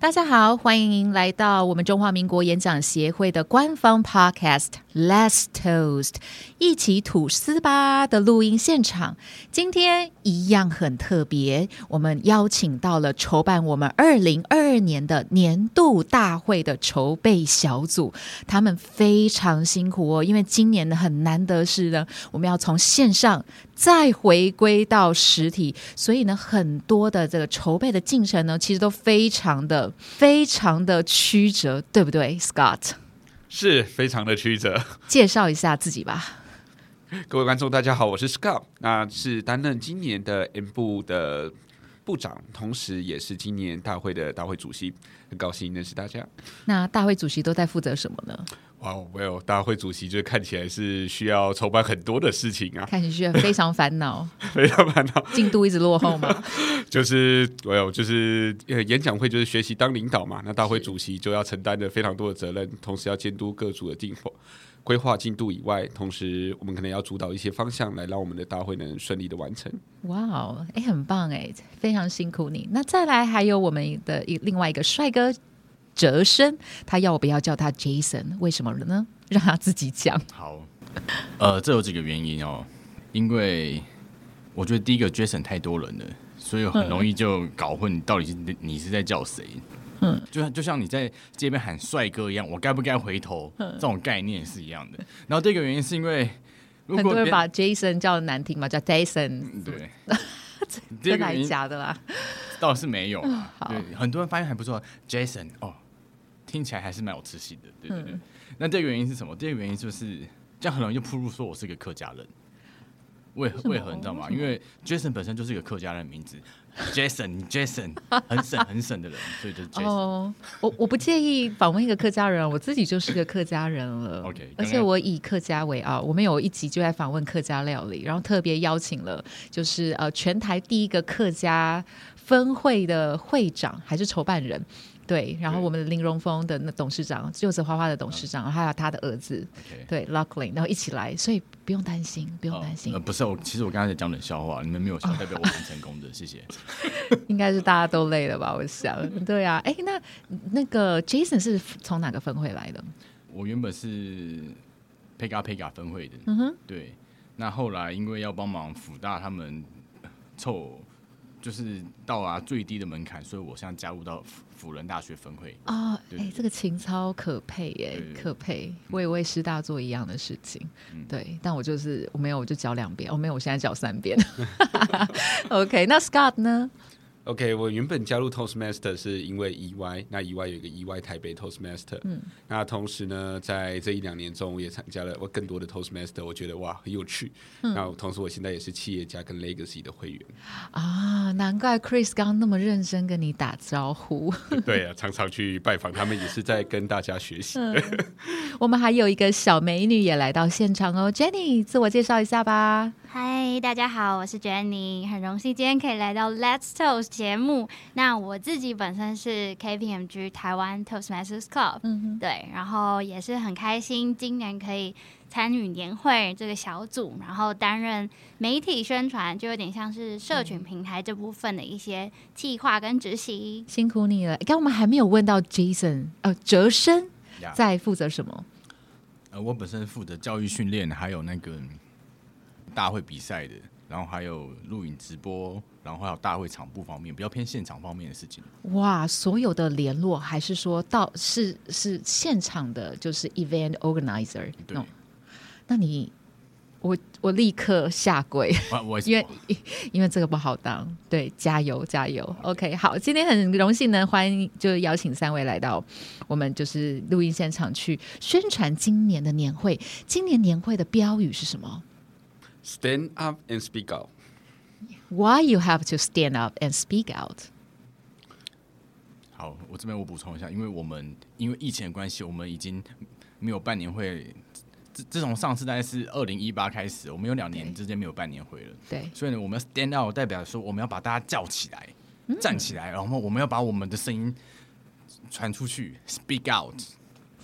大家好，欢迎来到我们中华民国演讲协会的官方 Podcast Let's Toast，一起吐司吧的录音现场。今天一样很特别，我们邀请到了筹办我们二零二二年的年度大会的筹备小组，他们非常辛苦哦，因为今年呢很难得是呢，我们要从线上再回归到实体，所以呢，很多的这个筹备的进程呢，其实都非常的。非常的曲折，对不对，Scott？是非常的曲折。介绍一下自己吧。各位观众，大家好，我是 Scott，那是担任今年的 M 部的部长，同时也是今年大会的大会主席。很高兴认识大家。那大会主席都在负责什么呢？哇，没有大会主席，就看起来是需要筹办很多的事情啊，看起来非常烦恼，非常烦恼，进度一直落后嘛。就是没有，就是呃演讲会就是学习当领导嘛，那大会主席就要承担着非常多的责任，同时要监督各组的进货。规划进度以外，同时我们可能要主导一些方向，来让我们的大会能顺利的完成。哇哦，哎，很棒哎，非常辛苦你。那再来还有我们的一另外一个帅哥哲生，他要不要叫他 Jason？为什么呢？让他自己讲。好，呃，这有几个原因哦。因为我觉得第一个 Jason 太多人了，所以很容易就搞混，你到底是你是在叫谁？嗯，就像就像你在街边喊帅哥一样，我该不该回头？这种概念是一样的。然后第二个原因是因为很多人把 Jason 叫的难听嘛，叫 Jason。对，真的假的啦？倒是没有。对，很多人发现还不错，Jason 哦，听起来还是蛮有磁性的。对对对。那第二个原因是什么？第二个原因就是这样很容易就铺入说我是个客家人。为为何你知道吗？因为 Jason 本身就是一个客家人名字。Jason，Jason，很省很省的人，所以就 Jason。哦，我我不介意访问一个客家人，我自己就是个客家人了。OK，而且我以客家为傲。我们有一集就在访问客家料理，然后特别邀请了，就是呃全台第一个客家分会的会长，还是筹办人。对，然后我们的林荣峰的那董事长，就是花花的董事长，还有他的儿子，对，Luckily，然后一起来，所以不用担心，不用担心。呃，不是我，其实我刚才在讲冷笑话，你们没有笑，代表我很成功的，谢谢。应该是大家都累了吧？我想，对啊，哎，那那个 Jason 是从哪个分会来的？我原本是佩嘎佩嘎分会的，嗯哼，对。那后来因为要帮忙辅大他们凑。就是到达最低的门槛，所以我现在加入到辅仁大学分会。啊，哎，这个情操可配耶，可配，我也为师大做一样的事情，对，但我就是我没有，我就教两遍，哦没有，我现在教三遍。OK，那 Scott 呢？OK，我原本加入 Toastmaster 是因为 EY，那 EY 有一个 EY 台北 Toastmaster，嗯，那同时呢，在这一两年中，我也参加了我更多的 Toastmaster，我觉得哇很有趣。那同时，我现在也是企业家跟 Legacy 的会员啊，难怪 Chris 刚刚那么认真跟你打招呼。对啊，常常去拜访他们，也是在跟大家学习。我们还有一个小美女也来到现场哦，Jenny，自我介绍一下吧。嗨，大家好，我是 Jenny，很荣幸今天可以来到 Let's Toast 节目。那我自己本身是 KPMG 台湾 Toastmasters Club，嗯对，然后也是很开心今年可以参与年会这个小组，然后担任媒体宣传，就有点像是社群平台这部分的一些计划跟执行。辛苦你了。刚我们还没有问到 Jason，呃，哲生在负责什么？呃，我本身负责教育训练，还有那个。大会比赛的，然后还有录影直播，然后还有大会场部方面，比较偏现场方面的事情。哇，所有的联络还是说到是是现场的，就是 event organizer。对，那你我我立刻下跪，因为因为这个不好当。对，加油加油。OK，好，今天很荣幸呢，欢迎就邀请三位来到我们就是录音现场去宣传今年的年会。今年年会的标语是什么？Stand up and speak out. Why you have to stand up and speak out? 好，我这边我补充一下，因为我们因为疫情的关系，我们已经没有半年会。自自从上次大概是二零一八开始，我们有两年之间没有办年会了。对，所以呢，我们要 stand out 代表说我们要把大家叫起来，站起来，然后我们要把我们的声音传出去，speak out。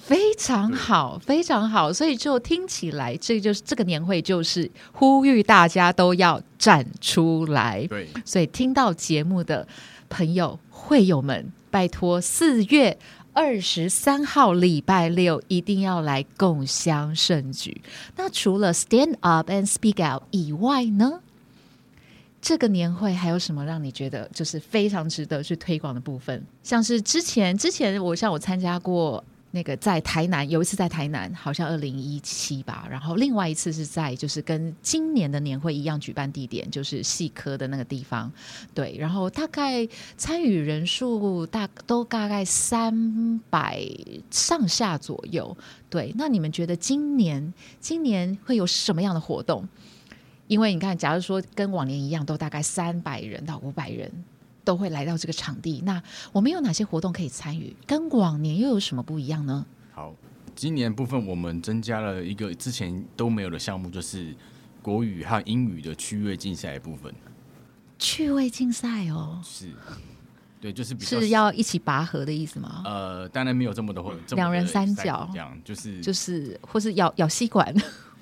非常好，非常好，所以就听起来，这就是这个年会就是呼吁大家都要站出来。对，所以听到节目的朋友会友们。拜托四月二十三号礼拜六一定要来共襄盛举。那除了 Stand Up and Speak Out 以外呢？这个年会还有什么让你觉得就是非常值得去推广的部分？像是之前之前我像我参加过那个在台南有一次在台南，好像二零一七吧，然后另外一次是在就是跟今年的年会一样举办地点，就是细科的那个地方。对，然后大概参与人数大都大概三百上下左右。对，那你们觉得今年今年会有什么样的活动？因为你看，假如说跟往年一样，都大概三百人到五百人都会来到这个场地，那我们有哪些活动可以参与？跟往年又有什么不一样呢？好，今年部分我们增加了一个之前都没有的项目，就是国语和英语的趣味竞赛部分。趣味竞赛哦，是，对，就是是要一起拔河的意思吗？呃，当然没有这么多，两人三角这样，就是就是或是咬咬吸管。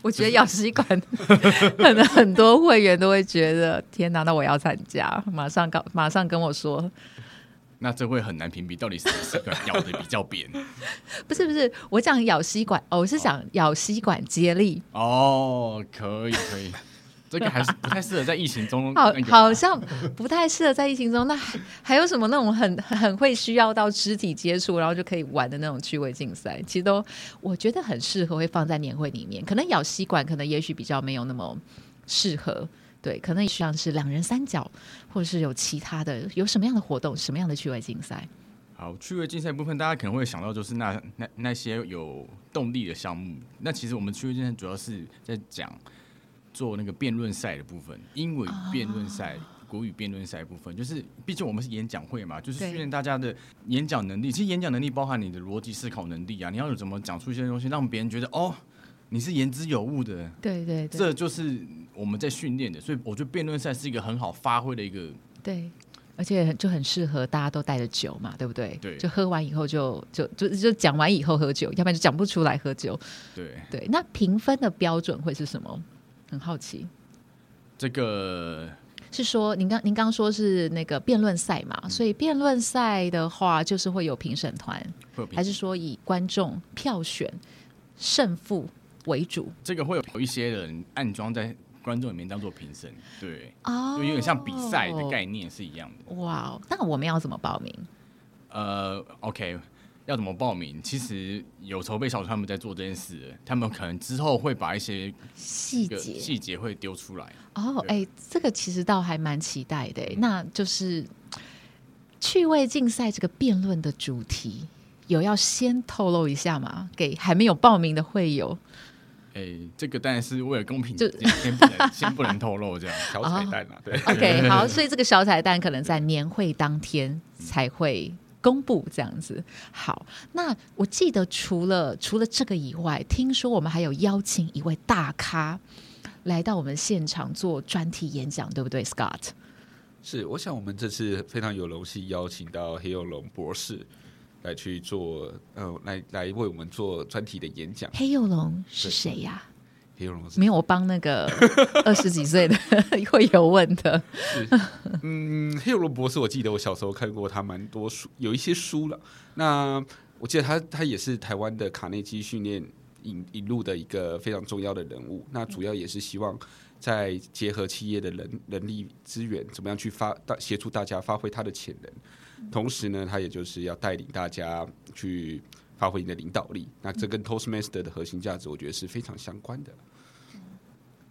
我觉得咬吸管，可能很多会员都会觉得天哪，那我要参加，马上告，马上跟我说。那这会很难评比，到底是吸管咬的比较扁？不是不是，我讲咬吸管，哦我是讲咬吸管接力。哦，可以可以。这个还是不太适合在疫情中，好，好像不太适合在疫情中。那还还有什么那种很很会需要到肢体接触，然后就可以玩的那种趣味竞赛？其实都我觉得很适合，会放在年会里面。可能咬吸管，可能也许比较没有那么适合。对，可能像是两人三角，或者是有其他的，有什么样的活动，什么样的趣味竞赛？好，趣味竞赛部分，大家可能会想到就是那那那些有动力的项目。那其实我们趣味竞赛主要是在讲。做那个辩论赛的部分，英文辩论赛、国语辩论赛部分，就是毕竟我们是演讲会嘛，就是训练大家的演讲能力。其实演讲能力包含你的逻辑思考能力啊，你要有怎么讲出一些东西，让别人觉得哦，你是言之有物的。对对，这就是我们在训练的。所以我觉得辩论赛是一个很好发挥的一个。对，而且就很适合大家都带着酒嘛，对不对？对，就喝完以后就就就就讲完以后喝酒，要不然就讲不出来喝酒。对对，那评分的标准会是什么？很好奇，这个是说您刚您刚说是那个辩论赛嘛？所以辩论赛的话，就是会有评审团，还是说以观众票选胜负为主？这个会有一些人暗装在观众里面当做评审，对，哦，就有点像比赛的概念是一样的。哇，那我们要怎么报名？呃，OK。要怎么报名？其实有筹备小组他们在做这件事，他们可能之后会把一些细节细节会丢出来。哦，哎，这个其实倒还蛮期待的。那就是趣味竞赛这个辩论的主题，有要先透露一下吗？给还没有报名的会友。哎，这个当然是为了公平，就 先不能 先不能透露这样小彩蛋嘛。对，OK，好，所以这个小彩蛋可能在年会当天才会。公布这样子好，那我记得除了除了这个以外，听说我们还有邀请一位大咖来到我们现场做专题演讲，对不对，Scott？是，我想我们这次非常有荣幸邀请到黑幼龙博士来去做，呃，来来为我们做专题的演讲。黑幼龙是谁呀？黑龙没有，我帮那个 二十几岁的 会有问的。嗯，黑龙博士，我记得我小时候看过他蛮多书，有一些书了。那我记得他他也是台湾的卡内基训练引引入的一个非常重要的人物。那主要也是希望在结合企业的人人力资源，怎么样去发大协助大家发挥他的潜能。同时呢，他也就是要带领大家去。发挥你的领导力，那这跟 Toastmaster 的核心价值，我觉得是非常相关的。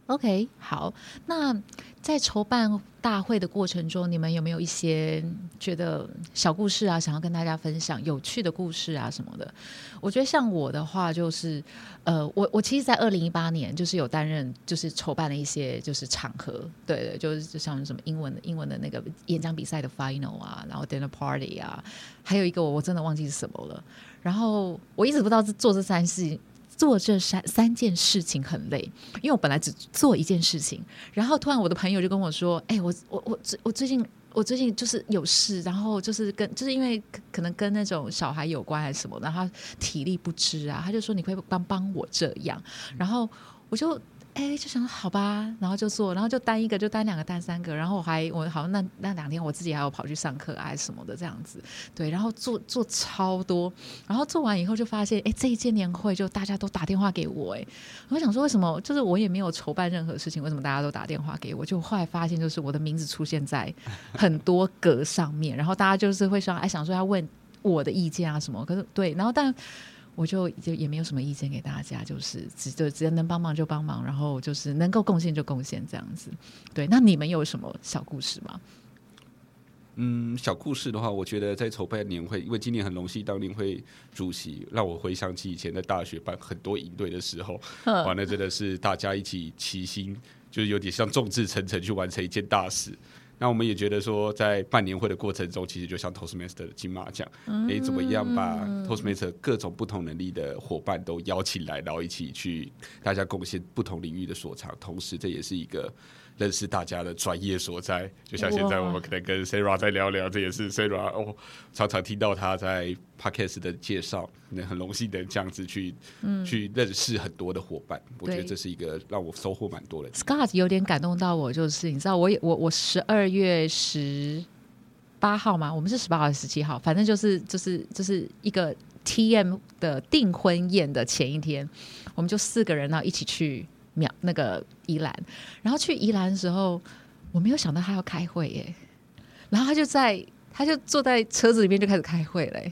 OK，好，那在筹办大会的过程中，你们有没有一些觉得小故事啊，想要跟大家分享有趣的故事啊什么的？我觉得像我的话，就是呃，我我其实，在二零一八年就是有担任，就是筹办了一些就是场合，对对，就是就像什么英文的英文的那个演讲比赛的 final 啊，然后 dinner party 啊，还有一个我我真的忘记是什么了。然后我一直不知道做这三事，做这三三件事情很累，因为我本来只做一件事情。然后突然我的朋友就跟我说：“哎，我我我最我最近我最近就是有事，然后就是跟就是因为可能跟那种小孩有关还是什么，然后体力不支啊，他就说你会帮帮我这样。然后我就哎，就想好吧，然后就做，然后就单一个，就单两个，单三个，然后我还我好像那那两天我自己还有跑去上课啊什么的这样子，对，然后做做超多，然后做完以后就发现，哎，这一届年会就大家都打电话给我，哎，我想说为什么？就是我也没有筹办任何事情，为什么大家都打电话给我？就后来发现，就是我的名字出现在 很多格上面，然后大家就是会说，哎，想说要问我的意见啊什么，可是对，然后但。我就就也没有什么意见给大家，就是只就只要能帮忙就帮忙，然后就是能够贡献就贡献这样子。对，那你们有什么小故事吗？嗯，小故事的话，我觉得在筹办年会，因为今年很荣幸当年会主席，让我回想起以前在大学办很多营队的时候，完了真的是大家一起齐心，就是有点像众志成城去完成一件大事。那我们也觉得说，在办年会的过程中，其实就像 Toastmaster 的金马奖，哎，怎么样把 Toastmaster 各种不同能力的伙伴都邀请来，然后一起去大家贡献不同领域的所长，同时这也是一个。认识大家的专业所在，就像现在我们可能跟 Sarah 再聊聊，这也是 Sarah 哦，常常听到他在 Podcast 的介绍，那很荣幸的这样子去嗯去认识很多的伙伴，我觉得这是一个让我收获蛮多的。Scott 有点感动到我，就是你知道，我我我十二月十八号吗？我们是十八号还是十七号？反正就是就是就是一个 TM 的订婚宴的前一天，我们就四个人呢一起去。秒那个宜兰，然后去宜兰的时候，我没有想到他要开会耶，然后他就在，他就坐在车子里面就开始开会嘞，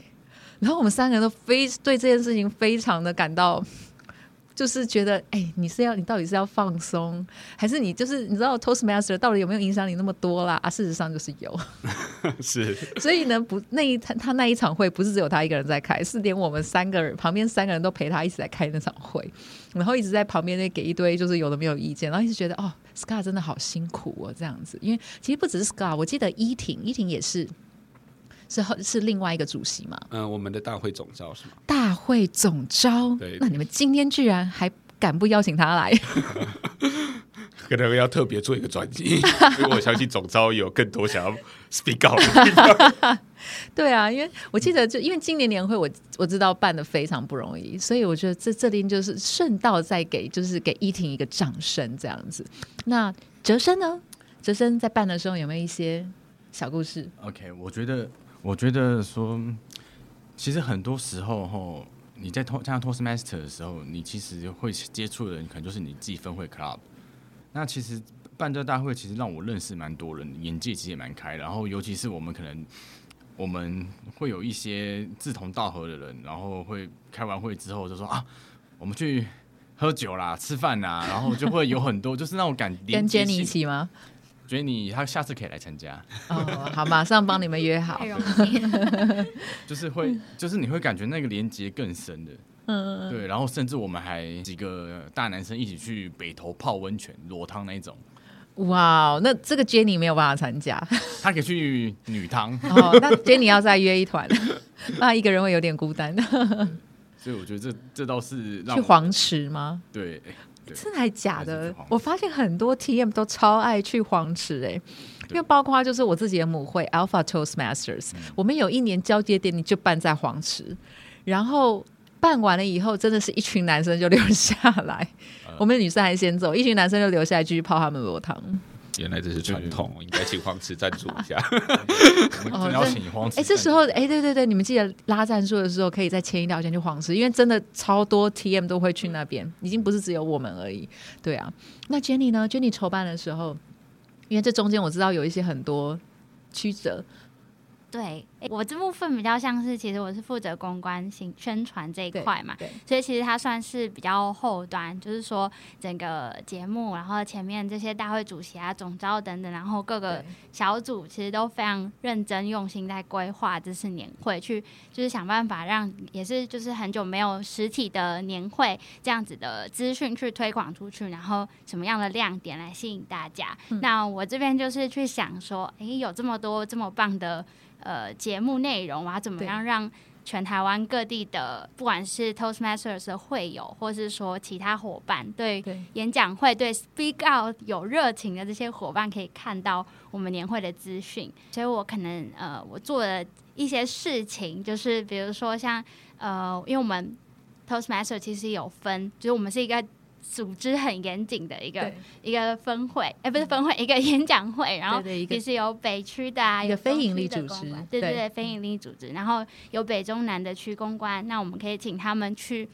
然后我们三个人都非对这件事情非常的感到。就是觉得，哎，你是要你到底是要放松，还是你就是你知道 Toastmaster 到底有没有影响你那么多啦？啊，事实上就是有，是。所以呢，不那一他他那一场会不是只有他一个人在开，是连我们三个人旁边三个人都陪他一起在开那场会，然后一直在旁边那给一堆就是有的没有意见，然后一直觉得哦，Scar 真的好辛苦哦，这样子。因为其实不只是 Scar，我记得依婷依婷也是。是是另外一个主席嘛？嗯，我们的大会总召是吗？大会总召，对。那你们今天居然还敢不邀请他来？可能要特别做一个专辑，因为我相信总招有更多想要 speak out 的地方。对啊，因为我记得，就因为今年年会，我我知道办的非常不容易，所以我觉得这这边就是顺道再给，就是给依婷一个掌声这样子。那哲生呢？哲生在办的时候有没有一些小故事？OK，我觉得。我觉得说，其实很多时候吼，你在参加 Toastmaster 的时候，你其实会接触的人，可能就是你自己分会 club。那其实办这大会，其实让我认识蛮多人，眼界其实也蛮开。然后，尤其是我们可能我们会有一些志同道合的人，然后会开完会之后就说啊，我们去喝酒啦、吃饭啦，然后就会有很多 就是那种感。跟 Jenny 一起吗？所以你他下次可以来参加哦，好，马上帮你们约好。就是会，就是你会感觉那个连接更深的，嗯，对。然后甚至我们还几个大男生一起去北投泡温泉、裸汤那一种。哇，那这个 Jenny 没有办法参加，他可以去女汤。哦，那 Jenny 要再约一团，那一个人会有点孤单。所以我觉得这这倒是去黄池吗？对。真的还假的？我发现很多 TM 都超爱去黄池哎，因为包括就是我自己的母会 Alpha Toastmasters，我们有一年交接典礼就办在黄池，然后办完了以后，真的是一群男生就留下来，我们女生还先走，一群男生就留下来继续泡他们罗汤。原来这是传统，应该请黄池赞助一下。哦，要请黄池。哎，这时候，哎，对对对，你们记得拉赞助的时候，可以再签一条线去黄池，因为真的超多 TM 都会去那边，已经不是只有我们而已。对啊，那 Jenny 呢？Jenny 筹办的时候，因为这中间我知道有一些很多曲折。对，我这部分比较像是，其实我是负责公关、宣宣传这一块嘛，所以其实它算是比较后端，就是说整个节目，然后前面这些大会主席啊、总招等等，然后各个小组其实都非常认真用心在规划这次年会，去就是想办法让也是就是很久没有实体的年会这样子的资讯去推广出去，然后什么样的亮点来吸引大家。那我这边就是去想说，哎，有这么多这么棒的。呃，节目内容我要怎么样让全台湾各地的，不管是 Toastmasters 的会友，或是说其他伙伴，对演讲会、对 Speak Out 有热情的这些伙伴，可以看到我们年会的资讯。所以我可能呃，我做了一些事情，就是比如说像呃，因为我们 Toastmaster 其实有分，就是我们是一个。组织很严谨的一个一个分会，哎，不是分会，一个演讲会，然后也是有北区的啊，有非营利组织，对对对，非营利组织，然后有北中南的区公关，那我们可以请他们去，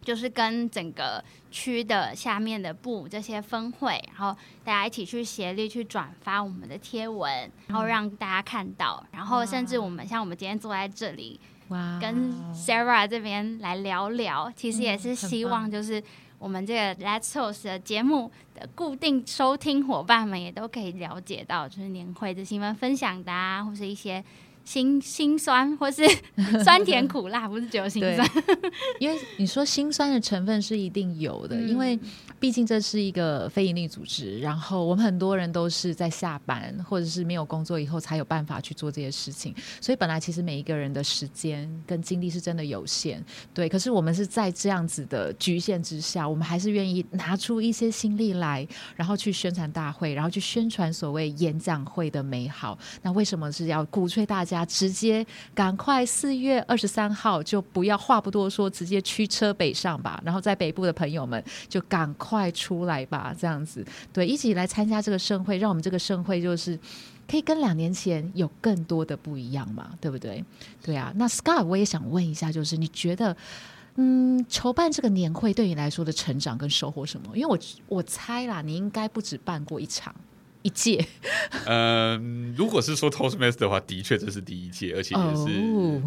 就是跟整个区的下面的部这些分会，然后大家一起去协力去转发我们的贴文，然后让大家看到，然后甚至我们像我们今天坐在这里，哇，跟 Sarah 这边来聊聊，其实也是希望就是。我们这个 Let's Toast 的节目的固定收听伙伴们也都可以了解到，就是年会的新闻分享的啊，或是一些。心心酸，或是 酸甜苦辣，不是只有心酸。因为你说辛酸的成分是一定有的，因为毕竟这是一个非营利组织，然后我们很多人都是在下班或者是没有工作以后才有办法去做这些事情，所以本来其实每一个人的时间跟精力是真的有限。对，可是我们是在这样子的局限之下，我们还是愿意拿出一些心力来，然后去宣传大会，然后去宣传所谓演讲会的美好。那为什么是要鼓吹大家？直接赶快四月二十三号就不要话不多说，直接驱车北上吧。然后在北部的朋友们就赶快出来吧，这样子对，一起来参加这个盛会，让我们这个盛会就是可以跟两年前有更多的不一样嘛，对不对？对啊，那 Scar 我也想问一下，就是你觉得嗯，筹办这个年会对你来说的成长跟收获什么？因为我我猜啦，你应该不止办过一场。一届，嗯，如果是说 Toastmaster 的话，的确这是第一届，而且也是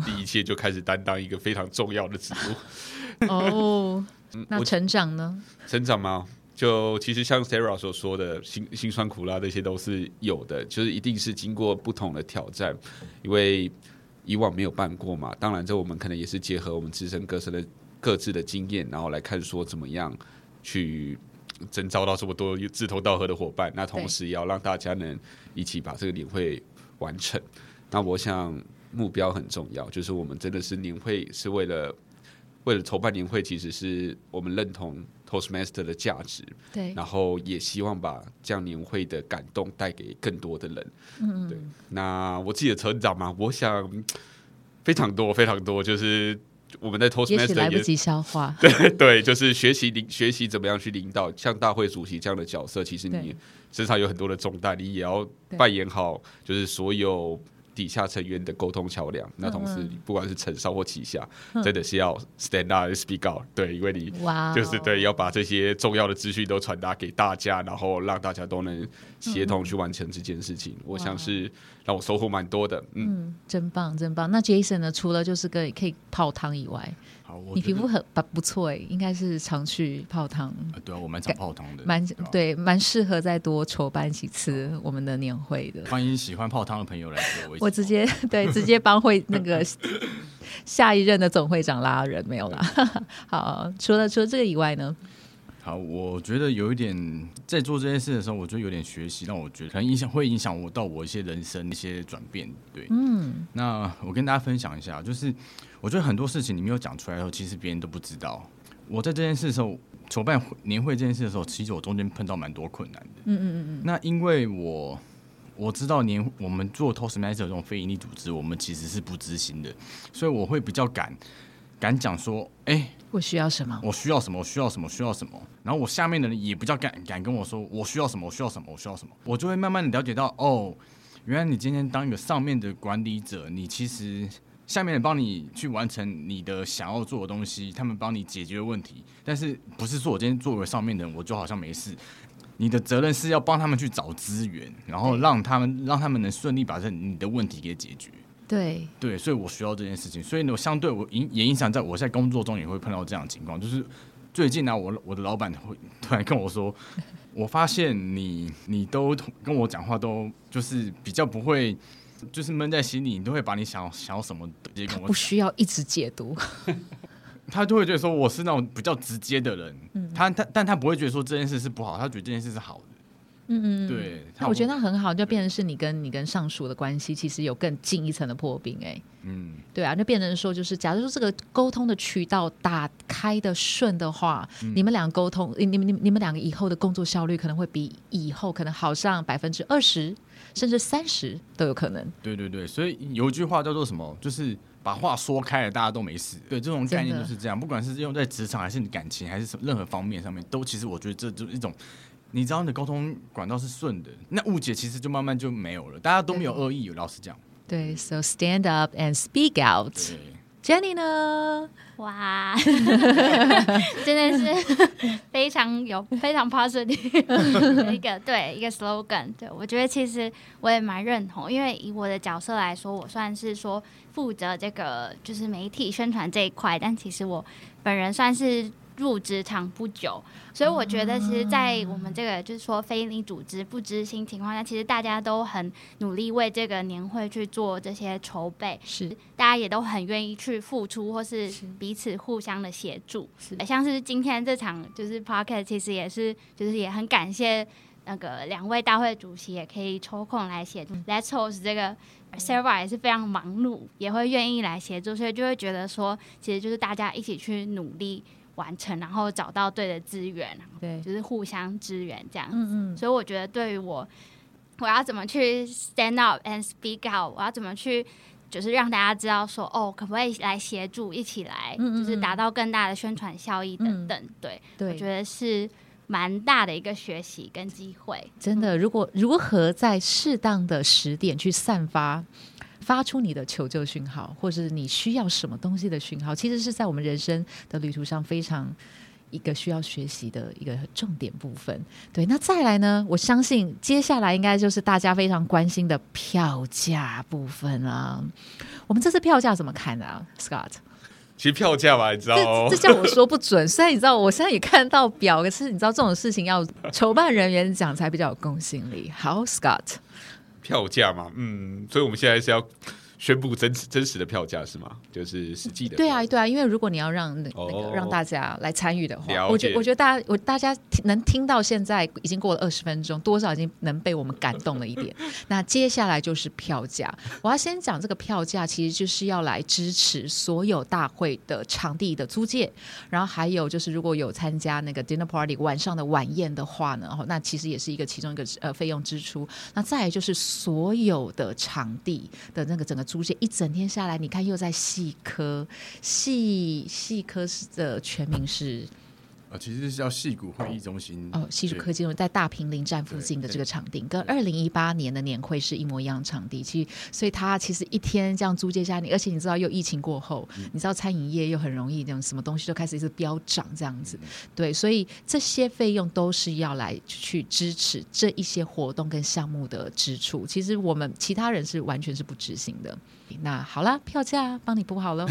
第一届就开始担当一个非常重要的职务。哦，那成长呢？成长吗？就其实像 Sarah 所说的，辛辛酸苦辣这些都是有的，就是一定是经过不同的挑战，因为以往没有办过嘛。当然，这我们可能也是结合我们自身各自的各自的经验，然后来看说怎么样去。真招到这么多志同道合的伙伴，那同时也要让大家能一起把这个年会完成。那我想目标很重要，就是我们真的是年会是为了为了筹办年会，其实是我们认同 Toastmaster 的价值，对，然后也希望把这样年会的感动带给更多的人。嗯，对。那我自己的成长嘛，我想非常多非常多，就是。我们在 Toastmaster 来不及消化，对对，就是学习领学习怎么样去领导，像大会主席这样的角色，其实你身上有很多的重担，你也要扮演好，就是所有。底下成员的沟通桥梁，那同时不管是承上或旗下，真的是要 stand up speak out，对，因为你就是对要把这些重要的资讯都传达给大家，然后让大家都能协同去完成这件事情。我想是让我收获蛮多的，嗯，真棒，真棒。那 Jason 呢？除了就是个可以泡汤以外。你皮肤很不不错哎，应该是常去泡汤。对啊，我蛮常泡汤的，蛮对，蛮适合再多筹办几次我们的年会的。欢迎喜欢泡汤的朋友来我。我直接对直接帮会那个 下一任的总会长拉人没有啦。好，除了除了这个以外呢？好，我觉得有一点在做这件事的时候，我觉得有点学习，让我觉得可能影响会影响我到我一些人生一些转变。对，嗯，那我跟大家分享一下，就是。我觉得很多事情你没有讲出来的时候，其实别人都不知道。我在这件事的时候，筹办年会这件事的时候，其实我中间碰到蛮多困难的。嗯嗯嗯嗯。那因为我我知道年我们做 Toastmaster 这种非营利组织，我们其实是不执行的，所以我会比较敢敢讲说，哎，我需要什么？我需要什么？我需要什么？需要什么？然后我下面的人也比较敢敢跟我说，我需要什么？我需要什么？我需要什么？我就会慢慢的了解到，哦，原来你今天当一个上面的管理者，你其实。下面人帮你去完成你的想要做的东西，他们帮你解决问题，但是不是说我今天作为上面的人，我就好像没事。你的责任是要帮他们去找资源，然后让他们让他们能顺利把这你的问题给解决。对对，所以我需要这件事情，所以呢，相对我影也影响在我在工作中也会碰到这样的情况，就是最近呢，我我的老板会突然跟我说，我发现你你都跟我讲话都就是比较不会。就是闷在心里，你都会把你想想要什么直接跟我。不需要一直解读，他就会觉得说我是那种比较直接的人。嗯，他他但他不会觉得说这件事是不好，他觉得这件事是好的。嗯嗯，对。那我觉得那很好，就变成是你跟你跟上属的关系，其实有更近一层的破冰。哎，嗯，对啊，就变成说，就是假如说这个沟通的渠道打开的顺的话，你们两个沟通，你们你你们两个以后的工作效率可能会比以后可能好上百分之二十。甚至三十都有可能。对对对，所以有一句话叫做什么？就是把话说开了，大家都没事。对，这种概念就是这样。不管是用在职场，还是感情，还是什么任何方面上面，都其实我觉得这就是一种，你知道你的沟通管道是顺的，那误解其实就慢慢就没有了。大家都没有恶意，老实讲。对，So stand up and speak out。Jenny 呢？哇，真的是非常有非常 positive 的一个对一个 slogan。对我觉得其实我也蛮认同，因为以我的角色来说，我算是说负责这个就是媒体宣传这一块，但其实我本人算是。入职场不久，所以我觉得，其实，在我们这个就是说非营利组织不知心情况下，其实大家都很努力为这个年会去做这些筹备，是大家也都很愿意去付出，或是彼此互相的协助。是像是今天这场就是 p o c k e t 其实也是就是也很感谢那个两位大会主席，也可以抽空来协助。Let's host 这个 Sarah 也是非常忙碌，也会愿意来协助，所以就会觉得说，其实就是大家一起去努力。完成，然后找到对的资源，对，就是互相支援这样子。嗯嗯。所以我觉得，对于我，我要怎么去 stand up and speak out？我要怎么去，就是让大家知道说，哦，可不可以来协助，一起来，就是达到更大的宣传效益等等。对，我觉得是蛮大的一个学习跟机会。真的，如果如何在适当的时点去散发。发出你的求救讯号，或者是你需要什么东西的讯号，其实是在我们人生的旅途上非常一个需要学习的一个重点部分。对，那再来呢？我相信接下来应该就是大家非常关心的票价部分啊。我们这次票价怎么看啊，Scott？其实票价吧，你知道，这叫我说不准。虽然你知道，我现在也看到表，可是你知道这种事情要筹办人员讲才比较有公信力。好，Scott。票价嘛，嗯，所以我们现在是要。宣布真真实的票价是吗？就是实际的。对啊，对啊，因为如果你要让那个让大家来参与的话，我觉我觉得大家我大家能听到现在已经过了二十分钟，多少已经能被我们感动了一点。那接下来就是票价，我要先讲这个票价，其实就是要来支持所有大会的场地的租借，然后还有就是如果有参加那个 dinner party 晚上的晚宴的话呢，那其实也是一个其中一个呃费用支出。那再就是所有的场地的那个整个。竹节一整天下来，你看又在细科，细细科是的全名是。呃，其实是叫戏谷会议中心哦，戏谷科技在大平林站附近的这个场地，跟二零一八年的年会是一模一样的场地。其实，所以它其实一天这样租借下来，而且你知道，又疫情过后，你知道餐饮业又很容易那种什么东西都开始一直飙涨这样子。对，所以这些费用都是要来去支持这一些活动跟项目的支出。其实我们其他人是完全是不执行的。那好了，票价帮你补好了。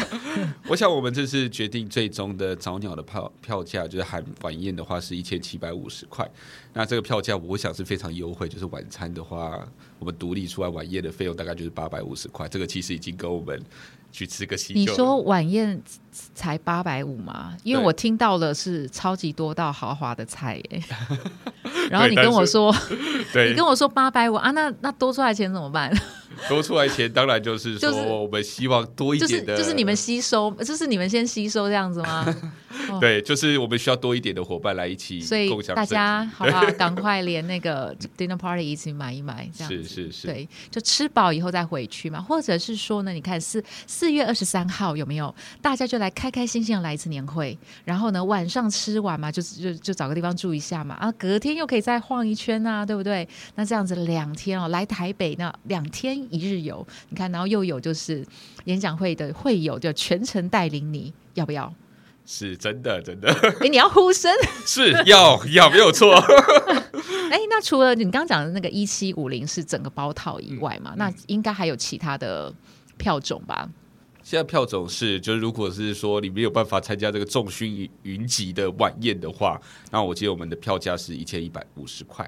我想我们这次决定最终的早鸟的票票价，就是含晚宴的话是一千七百五十块。那这个票价我想是非常优惠，就是晚餐的话，我们独立出来晚宴的费用大概就是八百五十块。这个其实已经跟我们去吃个喜酒。你说晚宴才八百五吗？因为我听到了是超级多道豪华的菜耶。然后你跟我说，你跟我说八百五啊，那那多出来钱怎么办？多出来钱当然就是说，我们希望多一点的，就是你们吸收，就是你们先吸收这样子吗？对，就是我们需要多一点的伙伴来一起，所以大家好吧，赶快连那个 dinner party 一起买一买，这样是是是，对，就吃饱以后再回去嘛，或者是说呢，你看四四月二十三号有没有？大家就来开开心心的来一次年会，然后呢晚上吃完嘛，就就就找个地方住一下嘛，啊，隔天又可以再晃一圈啊，对不对？那这样子两天哦，来台北那两天一日游，你看，然后又有就是演讲会的会友就全程带领你，要不要？是真的，真的。哎，你要呼声 是要要没有错。哎，那除了你刚刚讲的那个一七五零是整个包套以外嘛，那应该还有其他的票种吧？现在票种是，就是如果是说你没有办法参加这个众勋云集的晚宴的话，那我记得我们的票价是一千一百五十块。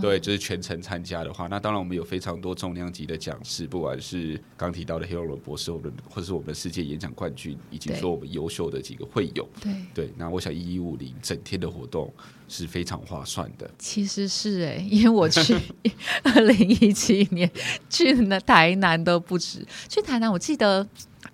对，就是全程参加的话，那当然我们有非常多重量级的讲师，不管是刚提到的 Hero 博士，或者或者是我们世界演讲冠军，以及说我们优秀的几个会友。对对，那我想一一五零整天的活动是非常划算的。其实是哎，因为我去 二零一七年去那台南都不止，去台南我记得。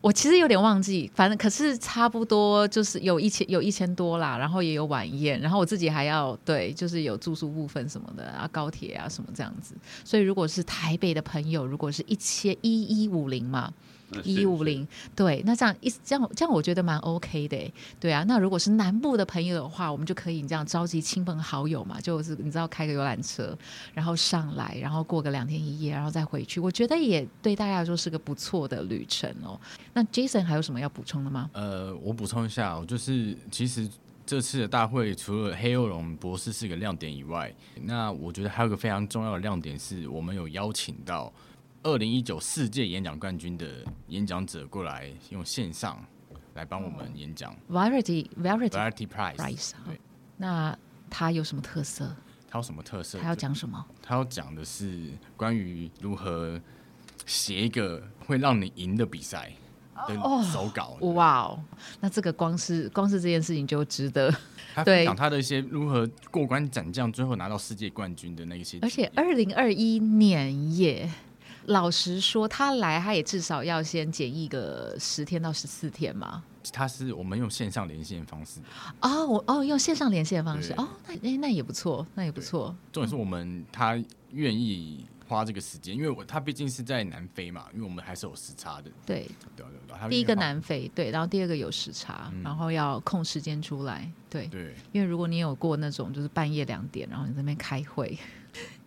我其实有点忘记，反正可是差不多就是有一千有一千多啦，然后也有晚宴，然后我自己还要对，就是有住宿部分什么的啊，高铁啊什么这样子。所以如果是台北的朋友，如果是一千一一五零嘛，一五零，对，那这样一这样这样，我觉得蛮 OK 的，对啊。那如果是南部的朋友的话，我们就可以这样召集亲朋好友嘛，就是你知道开个游览车，然后上来，然后过个两天一夜，然后再回去，我觉得也对大家来说是个不错的旅程哦。那 Jason 还有什么要补充的吗？呃，我补充一下，就是其实这次的大会除了黑幼龙博士是个亮点以外，那我觉得还有个非常重要的亮点是我们有邀请到。二零一九世界演讲冠军的演讲者过来用线上来帮我们演讲，Variety Variety Variety Prize。对，那他有什么特色？他有什么特色？他要讲什么？他要讲的是关于如何写一个会让你赢的比赛的手稿。哇哦，那这个光是光是这件事情就值得。他分享他的一些如何过关斩将，最后拿到世界冠军的那些。而且二零二一年耶。老实说，他来他也至少要先检疫个十天到十四天嘛。他是我们用线上连线方式哦，我哦用线上连线方式哦，那哎那也不错，那也不错。重点是我们他愿意花这个时间，因为我他毕竟是在南非嘛，因为我们还是有时差的。对对对，第一个南非对，然后第二个有时差，然后要空时间出来。对对，因为如果你有过那种就是半夜两点，然后你那边开会。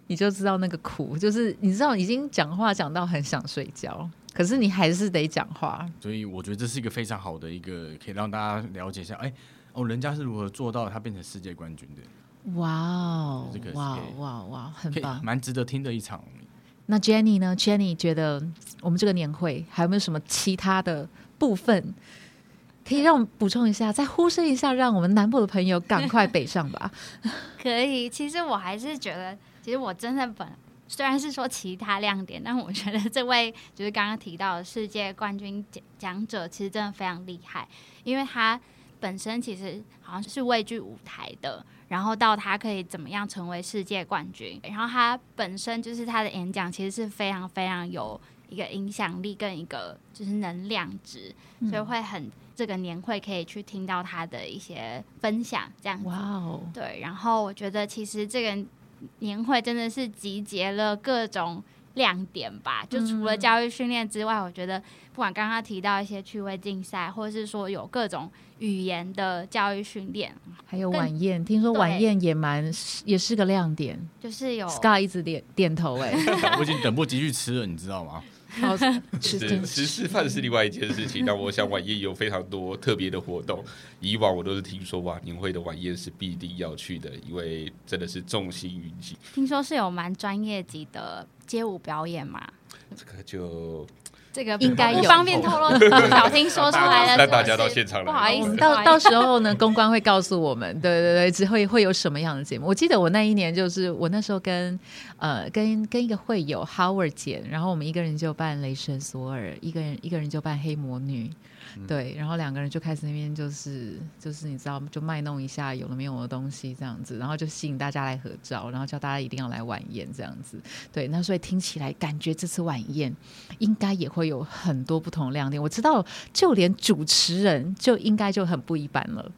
你就知道那个苦，就是你知道已经讲话讲到很想睡觉，可是你还是得讲话。所以我觉得这是一个非常好的一个，可以让大家了解一下，哎，哦，人家是如何做到他变成世界冠军的。哇哦，哇哇哇，很棒，蛮值得听的一场。那 Jenny 呢？Jenny 觉得我们这个年会还有没有什么其他的部分可以让我们补充一下，再呼声一下，让我们南部的朋友赶快北上吧？可以，其实我还是觉得。其实我真的本虽然是说其他亮点，但我觉得这位就是刚刚提到的世界冠军讲讲者，其实真的非常厉害，因为他本身其实好像是畏惧舞台的，然后到他可以怎么样成为世界冠军，然后他本身就是他的演讲其实是非常非常有一个影响力跟一个就是能量值，所以会很这个年会可以去听到他的一些分享，这样子。哇哦，对，然后我觉得其实这个。年会真的是集结了各种亮点吧？就除了教育训练之外，我觉得不管刚刚提到一些趣味竞赛，或者是说有各种语言的教育训练，还有晚宴，听说晚宴也蛮也是个亮点。就是有 Scar 一直点点头，哎，我已经等不及去吃了，你知道吗？吃吃吃饭是另外一件事情，但我想晚宴有非常多特别的活动。以往我都是听说哇，年会的晚宴是必定要去的，因为真的是众星云集。听说是有蛮专业级的街舞表演嘛？这个就。这个应该不方便透露，不小心说出来了。那 大家到现场来，不好意思，到到时候呢，公关会告诉我们，对对对，只会会有什么样的节目。我记得我那一年就是我那时候跟呃跟跟一个会友 Howard 姐，然后我们一个人就扮雷神索尔，一个人一个人就扮黑魔女。对，然后两个人就开始那边就是就是你知道就卖弄一下有了没有的东西这样子，然后就吸引大家来合照，然后叫大家一定要来晚宴这样子。对，那所以听起来感觉这次晚宴应该也会有很多不同亮点。我知道就连主持人就应该就很不一般了。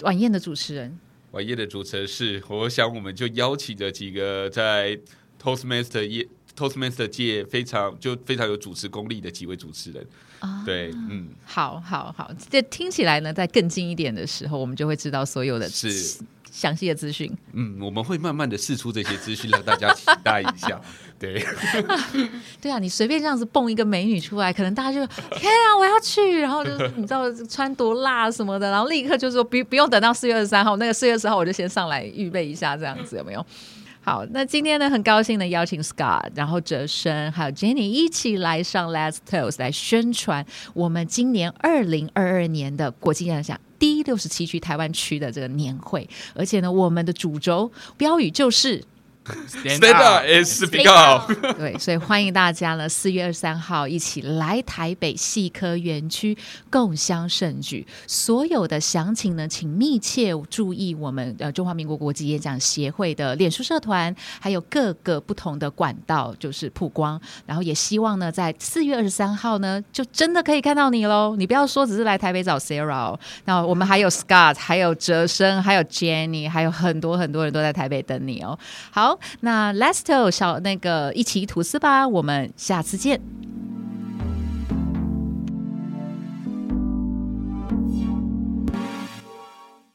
晚宴的主持人，晚宴的主持人是，我想我们就邀请了几个在 Toastmaster 业 Toastmaster 界非常就非常有主持功力的几位主持人。对，嗯，好，好，好，这听起来呢，在更近一点的时候，我们就会知道所有的是详细的资讯。嗯，我们会慢慢的试出这些资讯，让大家期待一下。对，对啊，你随便这样子蹦一个美女出来，可能大家就天啊，我要去，然后就是你知道穿多辣什么的，然后立刻就说不不用等到四月二十三号，那个四月十号我就先上来预备一下，这样子有没有？好，那今天呢，很高兴的邀请 Scott，然后哲生还有 Jenny 一起来上 Let's Toast 来宣传我们今年二零二二年的国际演讲第六十七区台湾区的这个年会，而且呢，我们的主轴标语就是。Stand up and speak out。对，所以欢迎大家呢，四月二十三号一起来台北细科园区共襄盛举。所有的详情呢，请密切注意我们呃中华民国国际演讲协会的脸书社团，还有各个不同的管道，就是曝光。然后也希望呢，在四月二十三号呢，就真的可以看到你喽。你不要说只是来台北找 Sarah，那我们还有 Scott，还有哲生，还有 Jenny，还有很多很多人都在台北等你哦。好。那 Let's t o 小那个一起吐司吧，我们下次见。